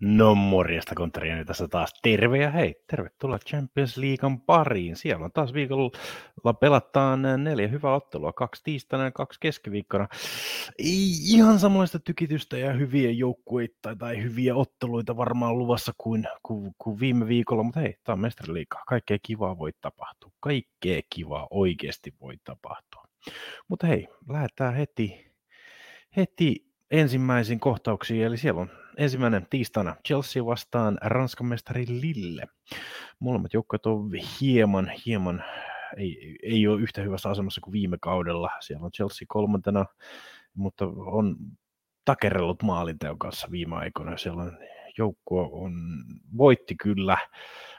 No morjesta Kontriani tässä taas. Terve ja hei, tervetuloa Champions Leaguean pariin. Siellä on taas viikolla pelataan neljä hyvää ottelua, kaksi tiistaina ja kaksi keskiviikkona. Ei ihan samanlaista tykitystä ja hyviä joukkueita tai hyviä otteluita varmaan luvassa kuin, kuin, kuin viime viikolla, mutta hei, tämä on mestariliikaa. Kaikkea kivaa voi tapahtua. Kaikkea kivaa oikeasti voi tapahtua. Mutta hei, lähdetään heti, heti ensimmäisiin kohtauksiin, eli siellä on ensimmäinen tiistaina Chelsea vastaan Ranskan mestari Lille. Molemmat joukkueet on hieman, hieman, ei, ei ole yhtä hyvässä asemassa kuin viime kaudella. Siellä on Chelsea kolmantena, mutta on takerellut maalinteon kanssa viime aikoina. Siellä on joukkue on, voitti kyllä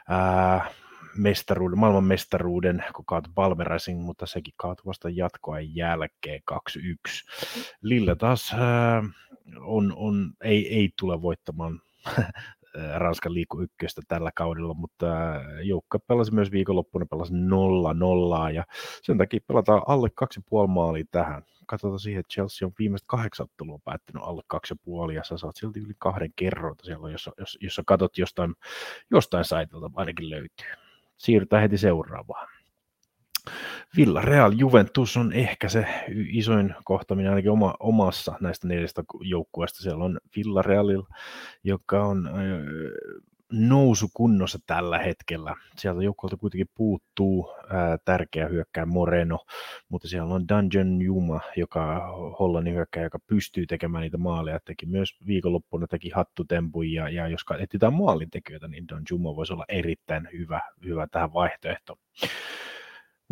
ää, mestaruuden, maailman mestaruuden, kun kaatui Palmerasin, mutta sekin kaatui vasta jatkoa jälkeen 2-1. Lille taas ää, on, on, ei, ei tule voittamaan Ranskan liiku ykköstä tällä kaudella, mutta joukko pelasi myös viikonloppuna, pelasi 0-0 ja sen takia pelataan alle 2,5 maalia tähän. Katsotaan siihen, että Chelsea on viimeiset kahdeksan ottelua päättänyt alle 2,5 ja sä saat silti yli kahden kerran siellä, jos, jos, jos sä katsot jostain, jostain saitilta ainakin löytyy. Siirrytään heti seuraavaan. Real Juventus on ehkä se isoin kohtaminen ainakin oma, omassa näistä neljästä joukkueesta. Siellä on Villarealilla, joka on nousukunnossa tällä hetkellä. Sieltä joukkueelta kuitenkin puuttuu ää, tärkeä hyökkää Moreno, mutta siellä on Dungeon Juma, joka Hollannin hyökkääjä, joka pystyy tekemään niitä maaleja. Teki myös viikonloppuna teki hattutempuja, ja, ja jos etsitään maalintekijöitä, niin Don Juma voisi olla erittäin hyvä, hyvä tähän vaihtoehtoon.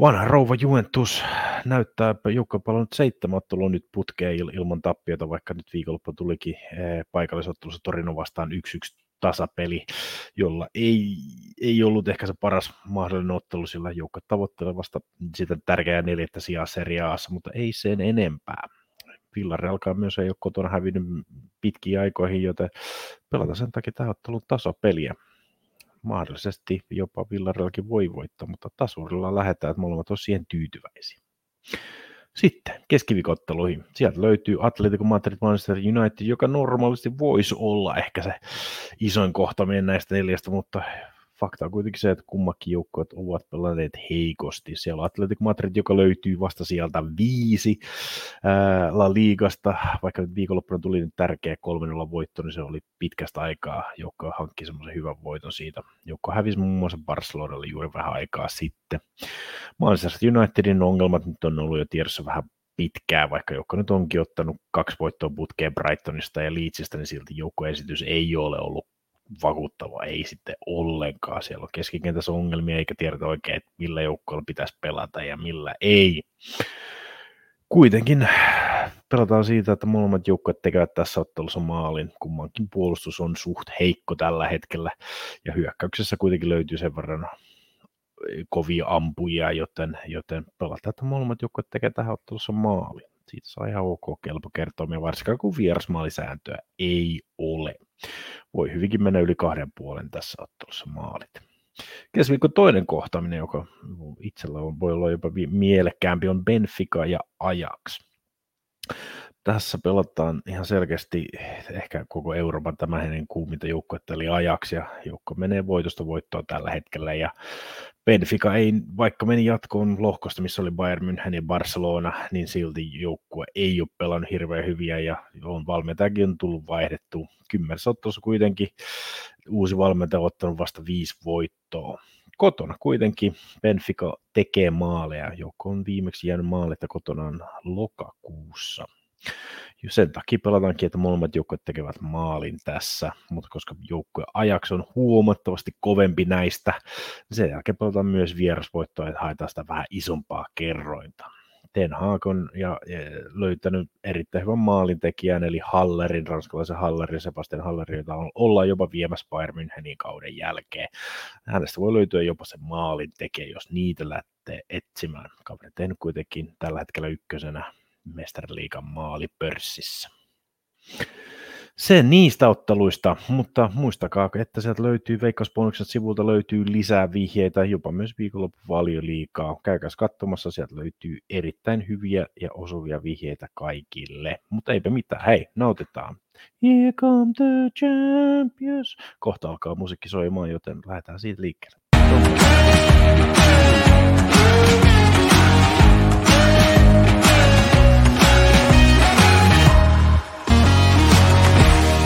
Vanha rouva Juventus näyttää, on palannut seitsemän ottelua nyt putkeen ilman tappiota, vaikka nyt viikonloppu tulikin paikallisottelussa Torino vastaan 1-1 tasapeli, jolla ei, ei ollut ehkä se paras mahdollinen ottelu, sillä joukko tavoittelee vasta sitä tärkeää neljättä sijaa seriaassa, mutta ei sen enempää. alkaa myös ei ole kotona hävinnyt pitkiin aikoihin, joten pelata sen takia tämä ottelun tasapeliä mahdollisesti jopa Villarealkin voi voittaa, mutta tasurilla lähdetään, että molemmat on siihen tyytyväisiä. Sitten keskivikotteluihin. Sieltä löytyy Atletico Madrid Manchester United, joka normaalisti voisi olla ehkä se isoin kohtaminen näistä neljästä, mutta fakta on kuitenkin se, että kummakin joukkueet ovat pelanneet heikosti. Siellä on Atletico Madrid, joka löytyy vasta sieltä viisi ää, La Ligasta, vaikka nyt viikonloppuna tuli nyt tärkeä 3 voitto, niin se oli pitkästä aikaa, joka hankki semmoisen hyvän voiton siitä. Joukko hävisi muun muassa Barcelonalle juuri vähän aikaa sitten. Manchester Unitedin ongelmat nyt on ollut jo tiedossa vähän pitkään, vaikka joukko nyt onkin ottanut kaksi voittoa putkeen Brightonista ja Leedsistä, niin silti joukkoesitys ei ole ollut vakuuttava, ei sitten ollenkaan. Siellä on keskikentässä ongelmia, eikä tiedetä oikein, että millä joukkoilla pitäisi pelata ja millä ei. Kuitenkin pelataan siitä, että molemmat joukkueet tekevät tässä ottelussa maalin. Kummankin puolustus on suht heikko tällä hetkellä, ja hyökkäyksessä kuitenkin löytyy sen verran kovia ampuja, joten, joten pelataan, että molemmat joukkueet tekevät tähän ottelussa maalin. Siitä saa ihan ok kelpo kertoa, varsinkaan kun vierasmaalisääntöä ei ole. Voi hyvinkin mennä yli kahden puolen tässä ottelussa maalit. Keskiviikon toinen kohtaaminen, joka itsellä on, voi olla jopa mielekkäämpi, on Benfica ja Ajax. Tässä pelataan ihan selkeästi ehkä koko Euroopan tämänhetkinen kuuminta joukkuetta, eli Ajax, ja joukko menee voitosta voittoa tällä hetkellä, ja Benfica ei, vaikka meni jatkoon lohkosta, missä oli Bayern München ja Barcelona, niin silti joukkue ei ole pelannut hirveän hyviä ja on valmentajakin on tullut vaihdettu. Kymmenessä ottelussa kuitenkin uusi valmentaja on ottanut vasta viisi voittoa. Kotona kuitenkin Benfica tekee maaleja, joko on viimeksi jäänyt maaletta kotonaan lokakuussa. Sen takia pelataankin, että molemmat joukkueet tekevät maalin tässä, mutta koska joukkue Ajax on huomattavasti kovempi näistä, niin sen jälkeen pelataan myös vierasvoittoa, että haetaan sitä vähän isompaa kerrointa. Ten Hag on ja, ja löytänyt erittäin hyvän maalintekijän, eli Hallerin, ranskalaisen Hallerin, Sebastian Hallerin, jota on, ollaan jopa viemässä Bayern Münchenin kauden jälkeen. Hänestä voi löytyä jopa se maalintekijä, jos niitä lähtee etsimään. Kaveri tehnyt kuitenkin tällä hetkellä ykkösenä mestariliikan maali pörssissä. Se niistä otteluista, mutta muistakaa, että sieltä löytyy Veikkausbonukset sivulta löytyy lisää vihjeitä, jopa myös viikonloppu liikaa. Käykääs katsomassa, sieltä löytyy erittäin hyviä ja osuvia vihjeitä kaikille. Mutta eipä mitään, hei, nautitaan. Here come the champions. Kohta alkaa musiikki soimaan, joten lähdetään siitä liikkeelle.